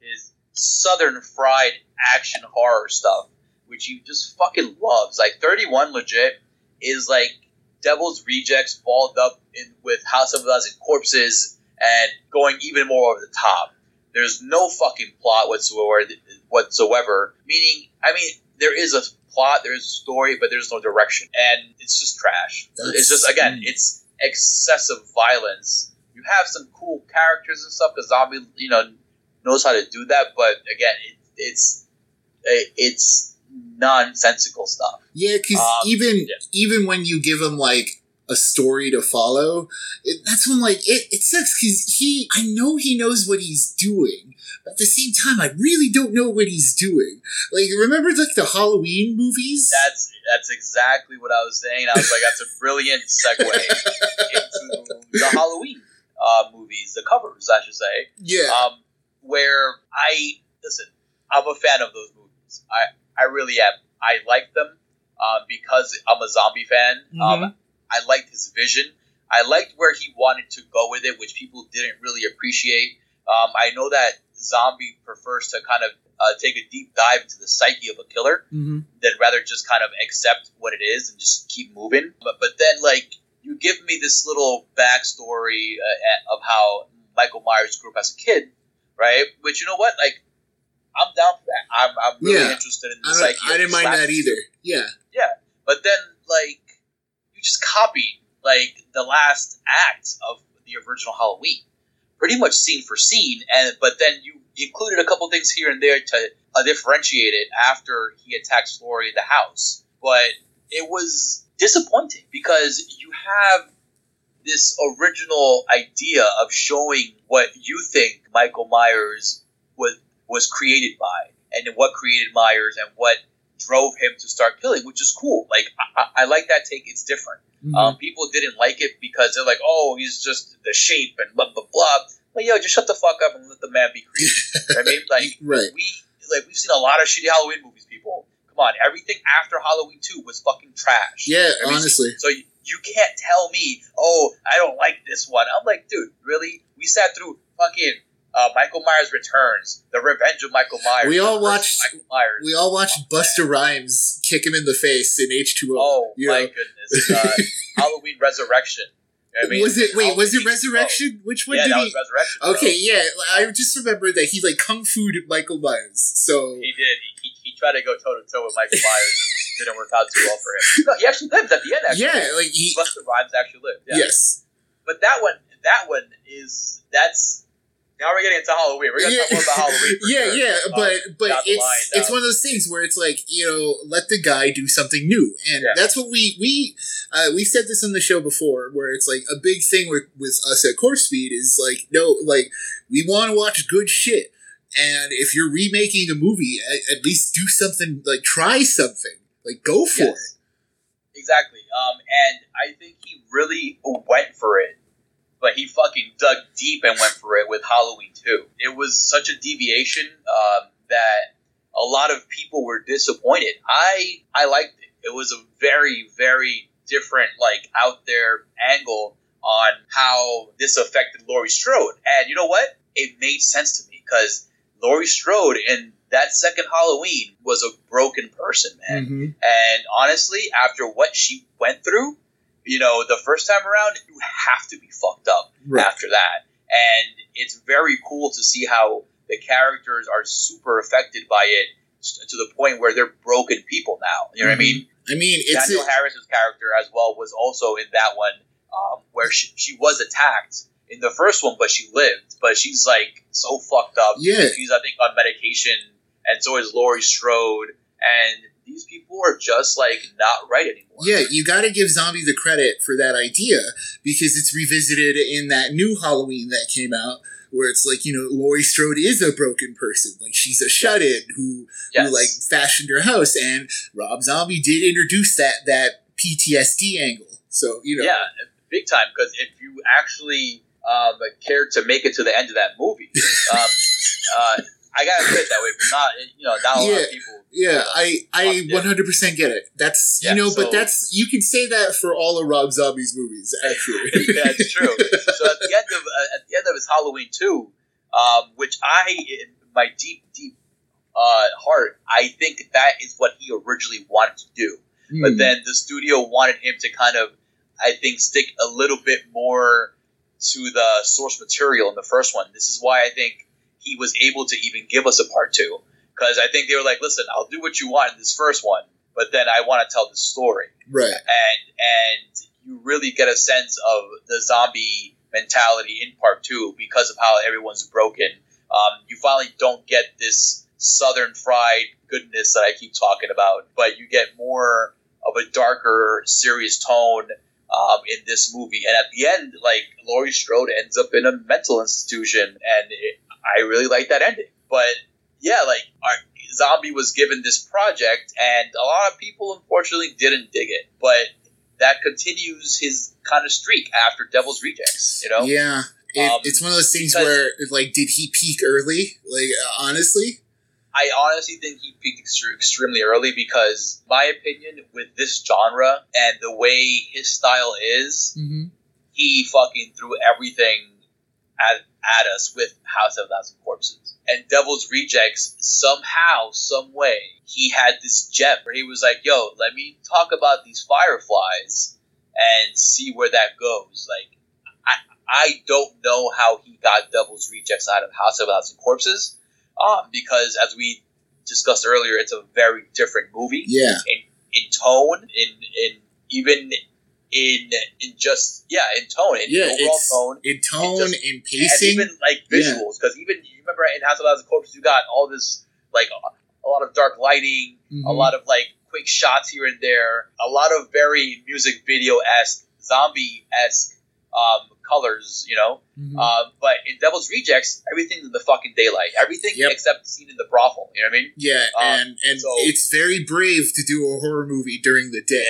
his southern fried action horror stuff, which he just fucking loves. Like 31 legit is like Devil's Rejects balled up in with House of a Thousand Corpses and going even more over the top. There's no fucking plot whatsoever. Whatsoever. Meaning, I mean, there is a plot, there is a story, but there's no direction, and it's just trash. That's- it's just again, it's excessive violence. You have some cool characters and stuff because zombie, you know, knows how to do that, but again, it, it's it, it's nonsensical stuff. Yeah, because Um, even yeah. even when you give him like a story to follow, it, that's when like it, it sucks because he I know he knows what he's doing, but at the same time I really don't know what he's doing. Like remember like the Halloween movies? That's that's exactly what I was saying. I was like, that's a brilliant segue into the Halloween uh, movies, the covers, I should say. yeah, um, where I listen. I'm a fan of those movies. I I really am. I like them uh, because I'm a zombie fan. Um, I liked his vision. I liked where he wanted to go with it, which people didn't really appreciate. Um, I know that zombie prefers to kind of uh, take a deep dive into the psyche of a killer Mhm. than rather just kind of accept what it is and just keep moving. But but then like you give me this little backstory uh, of how Michael Myers grew up as a kid, right? Which you know what, like I'm down for that. I'm, I'm really Yeah. interested in the I, psyche. I didn't mind that either. Yeah, Yeah, but then like you just copied like the last act of the original Halloween, pretty much scene for scene, and but then you included a couple things here and there to uh, differentiate it after he attacks Laurie in the house. But it was disappointing because you have this original idea of showing what you think Michael Myers was was created by, and what created Myers, and what drove him to start killing, which is cool. Like I, I, like that take. It's different. Mhm. Um, people didn't like it because they're like, "Oh, he's just the shape and blah blah blah." Like, yo, just shut the fuck up and let the man be creative. I mean, like right. we like we've seen a lot of shitty Halloween movies. People, come on, everything after Halloween two was fucking trash. Yeah, I mean, honestly. So you, you can't tell me, oh, I don't like this one. I'm like, dude, really? We sat through fucking uh, Michael Myers Returns, The Revenge of Michael Myers. We all The Curse of watched- Michael Myers. We all watched Busta Rhymes kick him in the face in H two O. oh my goodness, uh, Halloween Resurrection. You know I mean? was it? Wait, was it Halloween- Resurrection? Which one? yeah, did that he? was Resurrection. bro. Okay, yeah, I just remember that he like kung fu'd Michael Myers. So He did. He, he, he tried to go toe to toe with Michael Myers. Didn't work out too well for him. No, he actually lived at the end. Actually, yeah, like he. Busta Rhymes actually lived. Yeah. Yes. But that one, that one is that's. Now we're getting into Halloween. We're gonna Yeah, talk more about Halloween. Yeah, sure. yeah, Uh, but but it's line, it's uh, one of those things where it's like you know let the guy do something new, and Yeah. that's what we we uh, we said this on the show before, where it's like a big thing with with us at Corpsefeed is like no, like we want to watch good shit, and if you're remaking a movie, at, at least do something like try something, like go for Yes. it. Exactly. Um, and I think he really went for it, but he fucking dug deep and went for it with Halloween too. It was such a deviation um, that a lot of people were disappointed. I I liked it. It was a very very different, like out there angle on how this affected Laurie Strode. And you know what? It made sense to me because Laurie Strode in that second Halloween was a broken person, man. Mhm. And honestly, after what she went through, you know, the first time around, you have to be fucked up Right. after that. And it's very cool to see how the characters are super affected by it to the point where they're broken people now. You know what I mean? I mean, it's Danielle a- Harris's character as well was also in that one, um, where she, she was attacked in the first one, but she lived. But she's like so fucked up. Yeah. she's I think on medication, and so is Laurie Strode, and these people are just like not right anymore. Yeah, you got to give Zombie the credit for that idea because it's revisited in that new Halloween that came out, where it's like you know Laurie Strode is a broken person, like she's a shut-in who Yes. who like fashioned her house, and Rob Zombie did introduce that that PTSD angle. So you know, Yeah, big time. Because if you actually um, cared to make it to the end of that movie, um, uh, I gotta put it that way. But not you know not a lot of people. Yeah, uh, I I one hundred percent get it. That's Yeah, you know, so- but that's you can say that for all of Rob Zombie's movies, actually. that's true. So at the end of uh, at the end of his Halloween two, um, which I in my deep deep uh, heart, I think that is what he originally wanted to do. But Hmm. then the studio wanted him to kind of, I think, stick a little bit more to the source material in the first one. This is why I think he was able to even give us a part two because I think they were like, listen, I'll do what you want in this first one, but then I want to tell the story, Right. and and you really get a sense of the zombie mentality in part two because of how everyone's broken. Um, you finally don't get this southern fried goodness that I keep talking about, but you get more of a darker, serious tone um, in this movie. And at the end, like Laurie Strode ends up in a mental institution, and it, I really like that ending. But yeah, like our, Zombie was given this project, and a lot of people unfortunately didn't dig it. But that continues his kind of streak after Devil's Rejects. You know? Yeah. It, Um, it's one of those things where, like, did he peak early? Like, uh, honestly? I honestly think he peaked extremely early because, my opinion, with this genre and the way his style is, Mm-hmm. he fucking threw everything at, at us with House of a Thousand Corpses. And Devil's Rejects, somehow, some way, he had this gem where he was like, yo, let me talk about these fireflies and see where that goes. Like, I, I don't know how he got Devil's Rejects out of House of a Thousand Corpses, um, because as we discussed earlier, it's a very different movie Yeah. in, in tone, in in even in in just yeah, in tone, in Yeah, overall tone, in tone, just- in and pacing. even like visuals. Because even you remember in House of a Thousand Corpses, you got all this like a lot of dark lighting, a Mhm. lot of like quick shots here and there, a lot of very music video esque, zombie esque um, colors, you know. Mhm. Um, but in Devil's Rejects, everything's in the fucking daylight. Everything Yep. except the scene in the brothel. You know what I mean? yeah, um, and and so- it's very brave to do a horror movie during the day.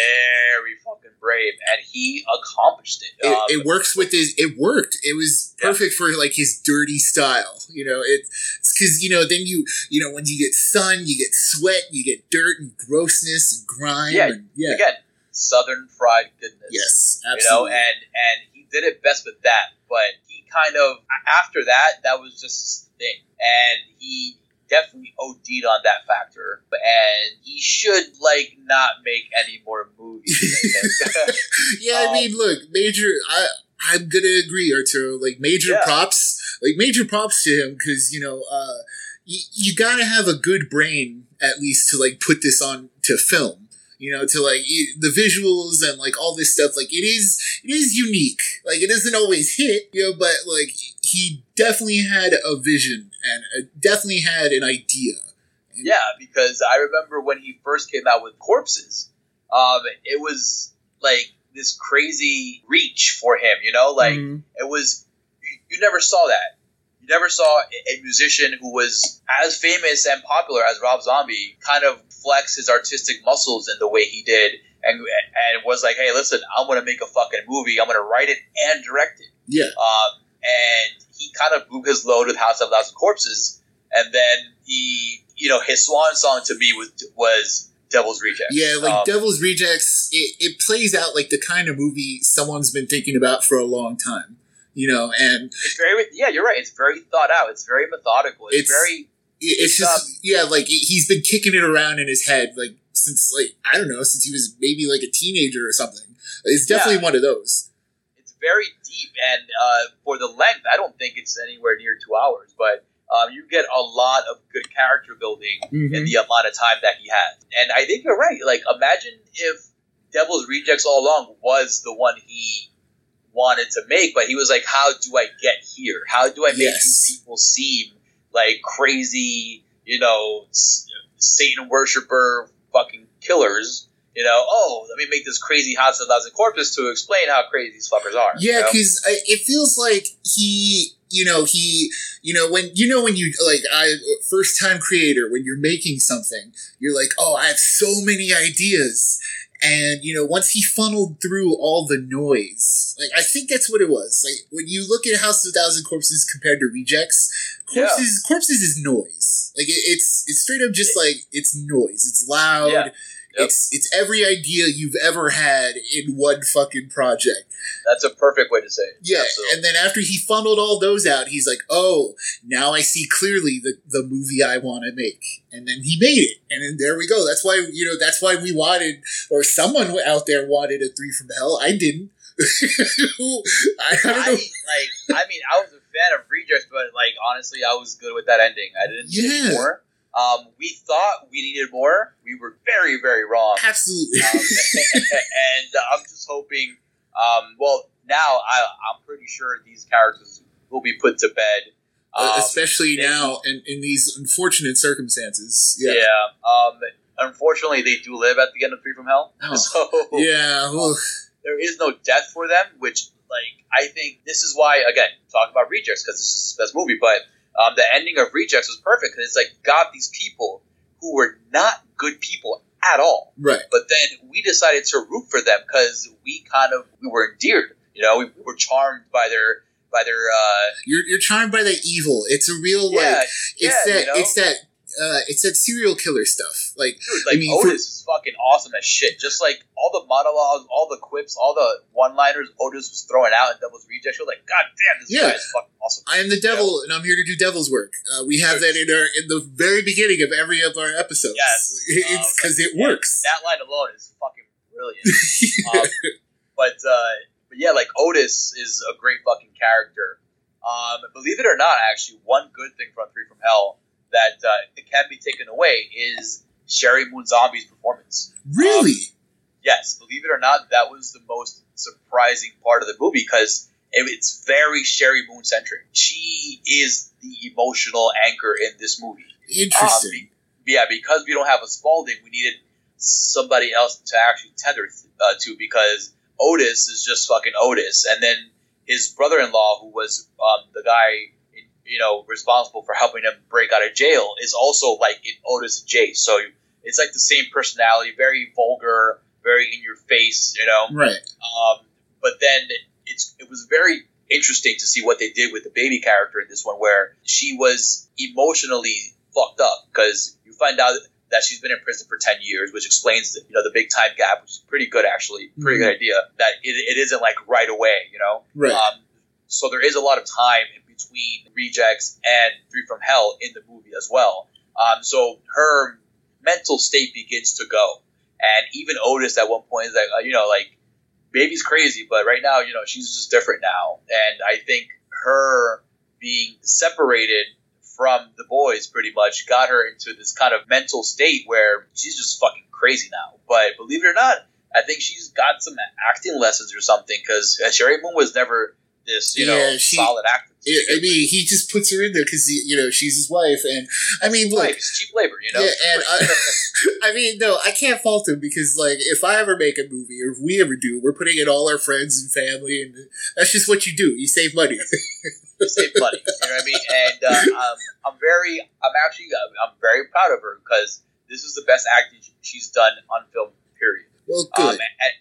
Very fucking brave, and he accomplished it. It, Um, it works with his. It worked. It was Yeah. perfect for like his dirty style. You know, it, it's because you know then you you know when you get sun, you get sweat, you get dirt and grossness and grime. Yeah, and, yeah. again, southern fried goodness. Yes, you know, absolutely. and and he did it best with that. But he kind of after that, that was just his thing, and he definitely OD'd on that factor. And he should like not make any more movies. I yeah, I Um, mean, look, major. I I'm gonna agree, Arturo. Like major Yeah. props, like major props to him because you know, uh, you, you gotta have a good brain at least to like put this on to film. You know, to like the visuals and like all this stuff. Like it is, it is unique. Like it doesn't always hit, you know, but like he definitely had a vision and uh definitely had an idea. Yeah, because I remember when he first came out with Corpses, um, it was like this crazy reach for him, you know? Like, Mhm. it was, you, you never saw that. Never saw a, musician who was as famous and popular as Rob Zombie kind of flex his artistic muscles in the way he did and, and was like, hey, listen, I'm going to make a fucking movie. I'm going to write it and direct it. Yeah. Um, and he kind of blew his load with House of Thousand Corpses, and then he, you know, his swan song to me was was Devil's Rejects. Yeah, like Um, Devil's Rejects, it, it plays out like the kind of movie someone's been thinking about for a long time. You know, and it's very, yeah, you're right. It's very thought out. It's very methodical. It's, It's- very, it's It's, just yeah, like he's been kicking it around in his head like since like I don't know since he was maybe like a teenager or something. It's definitely Yeah. one of those. it's very deep, and uh, for the length, I don't think it's anywhere near two hours. But um, you get a lot of good character building in Mhm. the amount of time that he has. And I think you're right. Like, imagine if Devil's Rejects all along was the one he wanted to make, but he was like, "How do I get here? How do I make Yes. these people seem like crazy, you know, Satan worshiper fucking killers?" You know, oh, let me make this crazy a Thousand Corpses to explain how crazy these fuckers are. you Yeah, know? because it feels like he, you know, he, you know, when you know when you like I first time creator when you're making something, you're like, oh, I have so many ideas, and you know, once he funneled through all the noise, like I think that's what it was. Like when you look at House of a Thousand Corpses compared to Rejects, corpses, corpses is noise. Like it, it's it's straight up just like it's noise. It's loud. Yeah. Yep. It's it's every idea you've ever had in one fucking project. That's a perfect way to say it. Yeah, Absolutely. and then after he funneled all those out, he's like, "Oh, now I see clearly the the movie I want to make." And then he made it, and then there we go. That's why you know that's why we wanted, or someone out there wanted a three from hell. I didn't. I, I don't I, know. like, I mean, I was a fan of Rejects, but like, honestly, I was good with that ending. I didn't Yeah. more. Um, we thought we needed more. We were very, very wrong. Absolutely. Um, and uh, I'm just hoping. Um, well, now I, I'm pretty sure these characters will be put to bed. Uh, Um, especially they- now in, in these unfortunate circumstances. Yeah. Yeah. Um, unfortunately, they do live at the end of Three from Hell. Oh. So Yeah. well, there is no death for them, which like I think this is why again talk about Rejects because this is best movie, but um, the ending of Rejects was perfect because it's like got these people who were not good people at all, right. but then we decided to root for them because we kind of we were endeared, you know, we, we were charmed by their by their uh, You're you're charmed by the evil. It's a real yeah, like it's yeah, that you know? it's that uh, it's that serial killer stuff. Like Dude, like I mean, for- Otis is fucking awesome as shit. Just like all the monologues, all the quips, all the one-liners Otis was throwing out in Devil's Rejects. You're like, God damn, this Yeah. guy is fucking awesome. I am the devil, and I'm here to do devil's work. Uh, we have that in our in the very beginning of every of our episodes. Yes. it's Um, because it yeah, works. That line alone is fucking brilliant. um, but uh, but yeah, like Otis is a great fucking character. Um, believe it or not, actually, one good thing from Three from Hell that uh, it can be taken away is Sheri Moon Zombie's performance. really? Yes, believe it or not, that was the most surprising part of the movie because it, it's very Sherry Moon centric. She is the emotional anchor in this movie. Interesting. Yeah, because we don't have a Spaulding, we needed somebody else to actually tether uh, to because Otis is just fucking Otis, and then his brother-in-law, who was um, the guy you know responsible for helping him break out of jail, is also like in Otis and Jay. So it's like the same personality, very vulgar, very in your face, you know. right. Um, but then it's it was very interesting to see what they did with the baby character in this one, where she was emotionally fucked up because you find out that she's been in prison for ten years, which explains the, you know the big time gap, which is pretty good actually, pretty good idea. That it, it isn't like right away, you know. Right. Um, so there is a lot of time in between Rejects and Three from Hell in the movie as well. Um, so her mental state begins to go, and even Otis at one point is like, uh, you know, like baby's crazy, but right now, you know, she's just different now, and I think her being separated from the boys pretty much got her into this kind of mental state where she's just fucking crazy now. But believe it or not, I think she's got some acting lessons or something because Sheri Moon was never this, you know, she- solid actor. I I mean, he just puts her in there because you know she's his wife, and I mean, look, it's cheap labor, you know. Yeah, and I, I mean, no, I can't fault him because, like, if I ever make a movie or if we ever do, we're putting in all our friends and family, and that's just what you do. You save money. to save money. You know what I mean? And uh, um, I'm very, I'm actually, I'm very proud of her because this is the best acting she's done on film. Period. well, Um, good. and,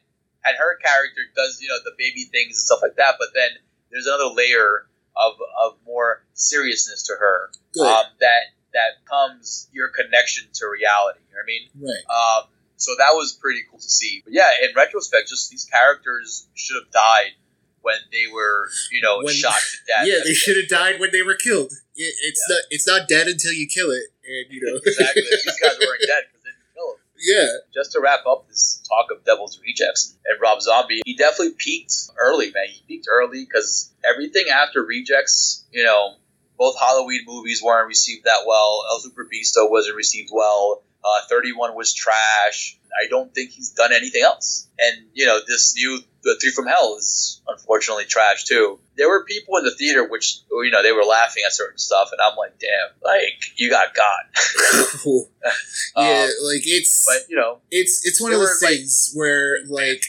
and her character does, you know, the baby things and stuff like that. But then there's another layer of, of more seriousness to her um, that that comes your connection to reality. You know what I mean? right. Um, so that was pretty cool to see. But yeah, in retrospect, just these characters should have died when they were, you know, When- shot to death. yeah, they should have died when they were killed. It, it's Yeah. not. It's not dead until you kill it, and you know. exactly. These guys weren't dead because they didn't kill them. Yeah. Just to wrap up this talk of Devil's Rejects and Rob Zombie, he definitely peaked early, man. He peaked early because everything after Rejects, you know, both Halloween movies weren't received that well. El Super Beasto wasn't received well. Uh, 31 was trash. I don't think he's done anything else. And, you know, this new The Three from Hell is unfortunately trash too. There were people in the theater which, you know, they were laughing at certain stuff, and I'm like, damn, like, you got God. yeah, Um, like it's but, you know, it's it's one of those were, like- things where like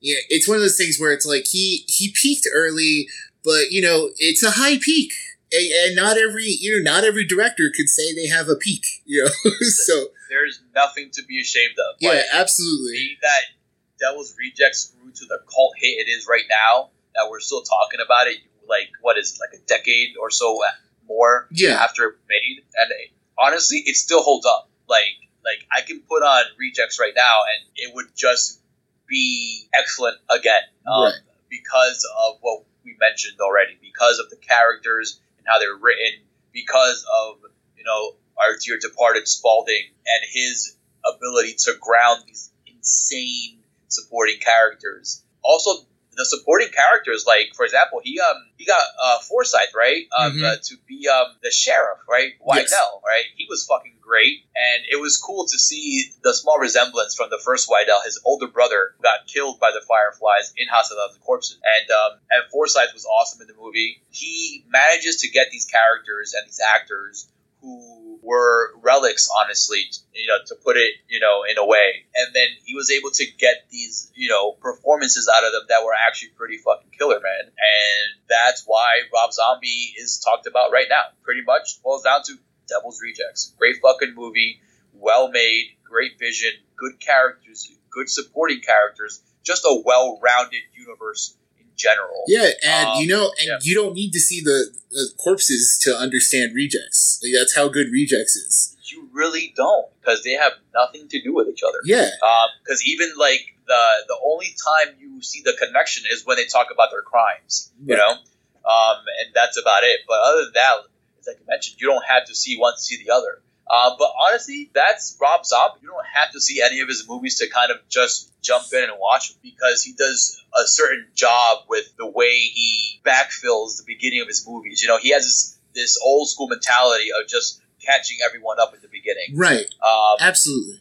yeah, it's one of those things where it's like he he peaked early, but you know it's a high peak, and, and not every you know not every director could say they have a peak. You know, so there's nothing to be ashamed of. yeah, Like, absolutely. that Devil's Rejects grew to the cult hit it is right now, that we're still talking about it, like, what is it, like a decade or so more Yeah. after it made. And it, honestly, it still holds up. Like, like I can put on Rejects right now and it would just be excellent again. Um, Right. Because of what we mentioned already, because of the characters and how they're written, because of, you know, our dear departed Spaulding and his ability to ground these insane supporting characters. Also, the supporting characters, like for example, he um he got uh Forsythe right um Mhm. uh, to be um the sheriff right Wydell Yes. right he was fucking great and it was cool to see the small resemblance from the first Wydell his older brother who got killed by the Fireflies in House of a Thousand Corpses and um and Forsythe was awesome in the movie he manages to get these characters and these actors who were relics, honestly, you know, to put it, you know, in a way. And then he was able to get these, you know, performances out of them that were actually pretty fucking killer, man. And that's why Rob Zombie is talked about right now. Pretty much boils down to Devil's Rejects. Great fucking movie, well made, great vision, good characters, good supporting characters, just a well-rounded universe in general. Yeah, and Um, you know, and yeah. you don't need to see the, the corpses to understand rejects. Like, that's how good rejects is. You really don't, because they have nothing to do with each other. Yeah, because even like the the only time you see the connection is when they talk about their crimes, you know, um, and that's about it. But other than that, as like I mentioned, you don't have to see one to see the other. Uh, but honestly, that's Rob Zombie. You don't have to see any of his movies to kind of just jump in and watch because he does a certain job with the way he backfills the beginning of his movies. You know, he has this this old school mentality of just catching everyone up at the beginning. right. Um, Absolutely.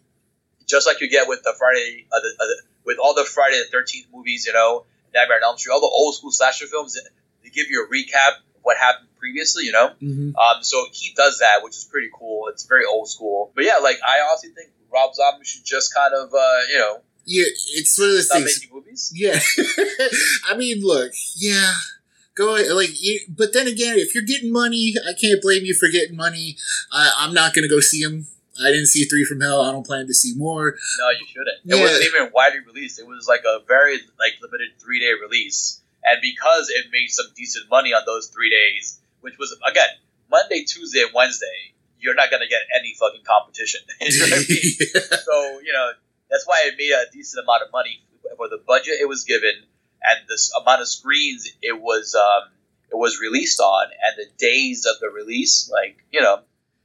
just like you get with the Friday, uh, the, uh, the- with all the Friday the Thirteenth movies, you know, Nightmare on Elm Street, all the old school slasher films. They give you a recap of what happened previously, you know. hmm Um, so he does that, which is pretty cool. It's very old school, but yeah, like I honestly think Rob Zombie should just kind of, uh, you know, Yeah, it's one of those stop things. making movies. Yeah, I mean, look, yeah, go like, you, but then again, if you're getting money, I can't blame you for getting money. I, I'm not gonna go see him. I didn't see Three from Hell. I don't plan to see more. No, you shouldn't. It wasn't even widely released. It was like a very like limited three day release, and because it made some decent money on those three days, which was again Monday, Tuesday, and Wednesday, you're not gonna get any fucking competition. you know I mean? So you know that's why it made a decent amount of money for the budget it was given and this amount of screens it was um, it was released on and the days of the release. Like you know,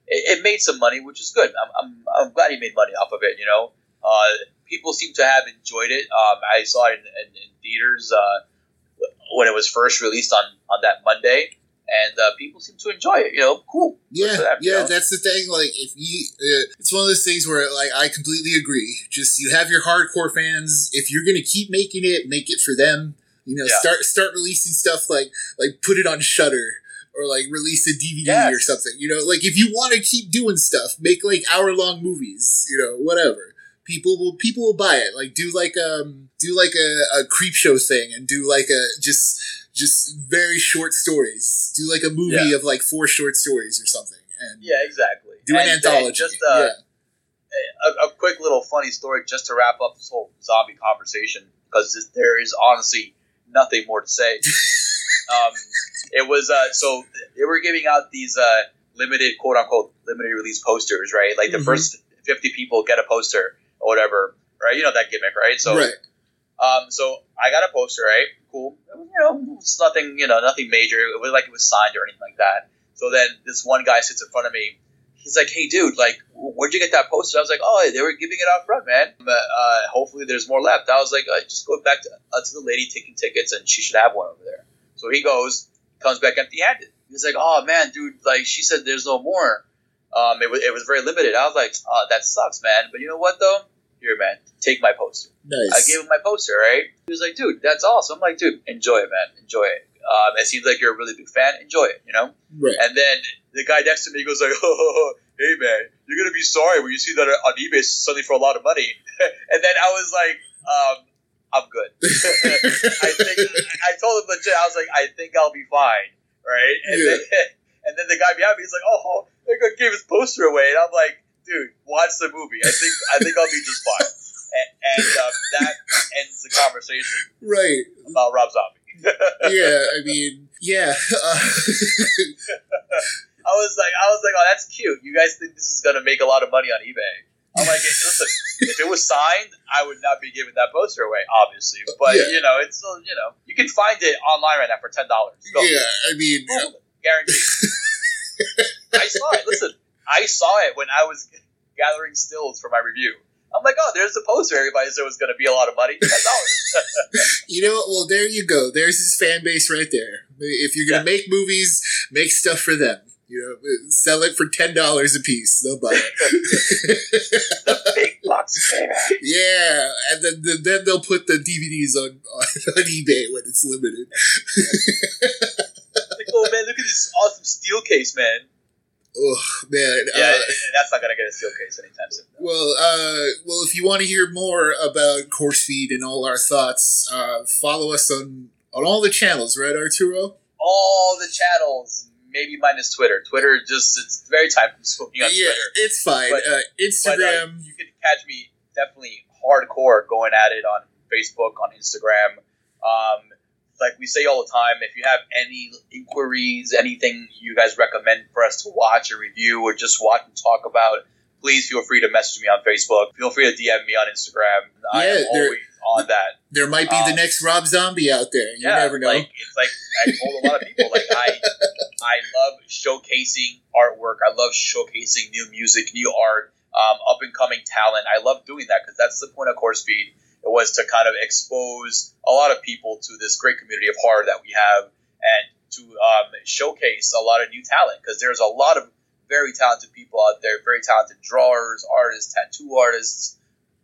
it, it made some money, which is good. I'm, I'm, I'm glad he made money off of it. You know, uh, people seem to have enjoyed it. Um, I saw it in, in, in theaters uh, when it was first released on on that Monday. And uh, people seem to enjoy it. You know, cool. Yeah, that, you yeah, know, that's the thing. Like, if you, uh, it's one of those things where, like, I completely agree. Just you have your hardcore fans. If you're gonna keep making it, make it for them. You know, Yeah. start start releasing stuff like like put it on Shudder or like release a DVD Yes. or something. You know, like if you want to keep doing stuff, make like hour long movies. You know, whatever. People will people will buy it. Like do like um do like a, a creep show thing and do like a just just very short stories. Do like a movie Yeah. of like four short stories or something. And yeah, exactly. do an And- and anthology. Just uh, yeah. a, a quick little funny story just to wrap up this whole zombie conversation because there is honestly nothing more to say. um, it was uh, so they were giving out these uh, limited quote unquote limited release posters, right? Like the Mhm. first fifty people get a poster or whatever, right? You know that gimmick, right? So right. Um, so I got a poster, right? Cool. You know, it's nothing, you know, nothing major. It was like it was signed or anything like that. So then this one guy sits in front of me. He's like, "Hey, dude, like, where'd you get that poster?" I was like, "Oh, they were giving it out front, man. Uh, hopefully, there's more left." I was like, uh, "Just go back to, uh, to the lady taking tickets, and she should have one over there." So he goes, comes back empty-handed. He's like, "Oh man, dude, like, she said there's no more. Um, it was it was very limited." I was like, "Oh, that sucks, man. But you know what, though? Here, man, take my poster." Nice. I gave him my poster, right? He was like, dude, that's awesome. I'm like, dude, enjoy it, man. Enjoy it. Um, it seems like you're a really big fan. Enjoy it, you know? right. And then the guy next to me goes like, oh, hey, man, you're going to be sorry when you see that on eBay suddenly for a lot of money. and then I was like, um, I'm good. I think, I told him legit, I was like, I think I'll be fine, right? And, Yeah. then, and then the guy behind me is like, oh, they're going his poster away. And I'm like, dude, watch the movie. I think, I think I'll be just fine. And, and um, that ends the conversation right. about Rob Zombie. Yeah. I mean, yeah. Uh, I was like, I was like, oh, that's cute. You guys think this is gonna make a lot of money on eBay? I'm like, listen, if it was signed, I would not be giving that poster away, obviously. But Yeah. you know, it's still, you know, you can find it online right now for ten dollars. yeah. I mean, guaranteed. I saw it. Listen, I saw it when I was gathering stills for my review. I'm like, oh, there's the poster. Everybody said it was going to be a lot of money. You know? Well, there you go. There's his fan base right there. If you're gonna make movies, make stuff for them. You know, sell it for ten dollars a piece. They'll buy it. Big bucks, baby. yeah, and then, then then they'll put the DVDs on on, on eBay when it's limited. like, oh man, look at this awesome steel case, man. Oh man, Yeah, uh, that's not going to get a steel case anytime soon. Well, uh, well, if you want to hear more about Corpsefeed and all our thoughts, uh, follow us on on all the channels, right, Arturo? All the channels, maybe minus Twitter. Twitter just it's very time consuming on yeah, Twitter. it's fine. But- uh, But, uh, Instagram, you can catch me definitely hardcore going at it on Facebook, on Instagram. Um, like we say all the time, if you have any inquiries, anything you guys recommend for us to watch or review or just watch and talk about, please feel free to message me on Facebook. Feel free to DM me on Instagram. Yeah, I am there- always on that. there might be the um, next Rob Zombie out there. You yeah, never know. Like it's like I told a lot of people, like I I love showcasing artwork. I love showcasing new music, new art, um, up and coming talent. I love doing that because that's the point of Corpsefeed. It was to kind of expose a lot of people to this great community of horror that we have, and to um, showcase a lot of new talent because there's a lot of very talented people out there, very talented drawers, artists, tattoo artists,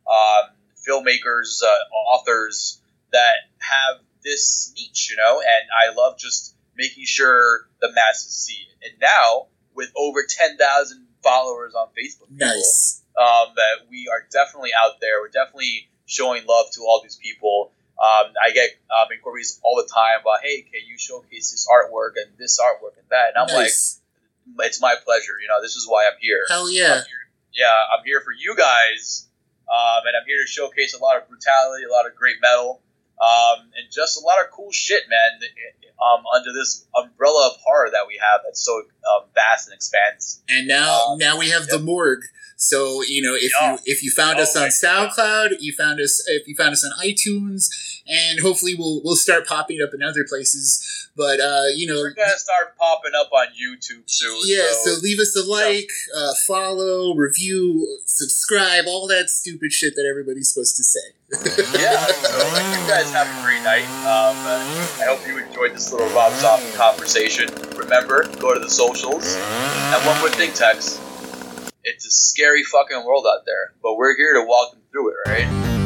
um, filmmakers, uh, authors that have this niche, you know, and I love just making sure the masses see it. And now, with over 10,000 followers on Facebook, people, nice. um, that we are definitely out there. We're definitely showing love to all these people. Um, I get um, inquiries all the time about, hey, can you showcase this artwork and this artwork and that? And I'm nice. like, it's my pleasure. You know, this is why I'm here. Hell yeah. I'm here- yeah, I'm here for you guys, um, and I'm here to showcase a lot of brutality, a lot of great metal, um, and just a lot of cool shit, man. Um, under this umbrella of horror that we have, that's so um, vast and expansive. And now, Um, now we have the morgue. So you know, if Yeah. you if you found us Oh, on my SoundCloud, you found us if you found us on iTunes, and hopefully we'll we'll start popping up in other places. But uh, you know, We're gonna start popping up on YouTube soon. yeah. so, So leave us a like, uh, follow, review, subscribe, all that stupid shit that everybody's supposed to say. yeah. So like, you guys have a great night. Um, uh, I hope you enjoyed this little Rob Zombie conversation. Remember, go to the socials. And one more thing, Tex. It's a scary fucking world out there, but we're here to walk them through it, right?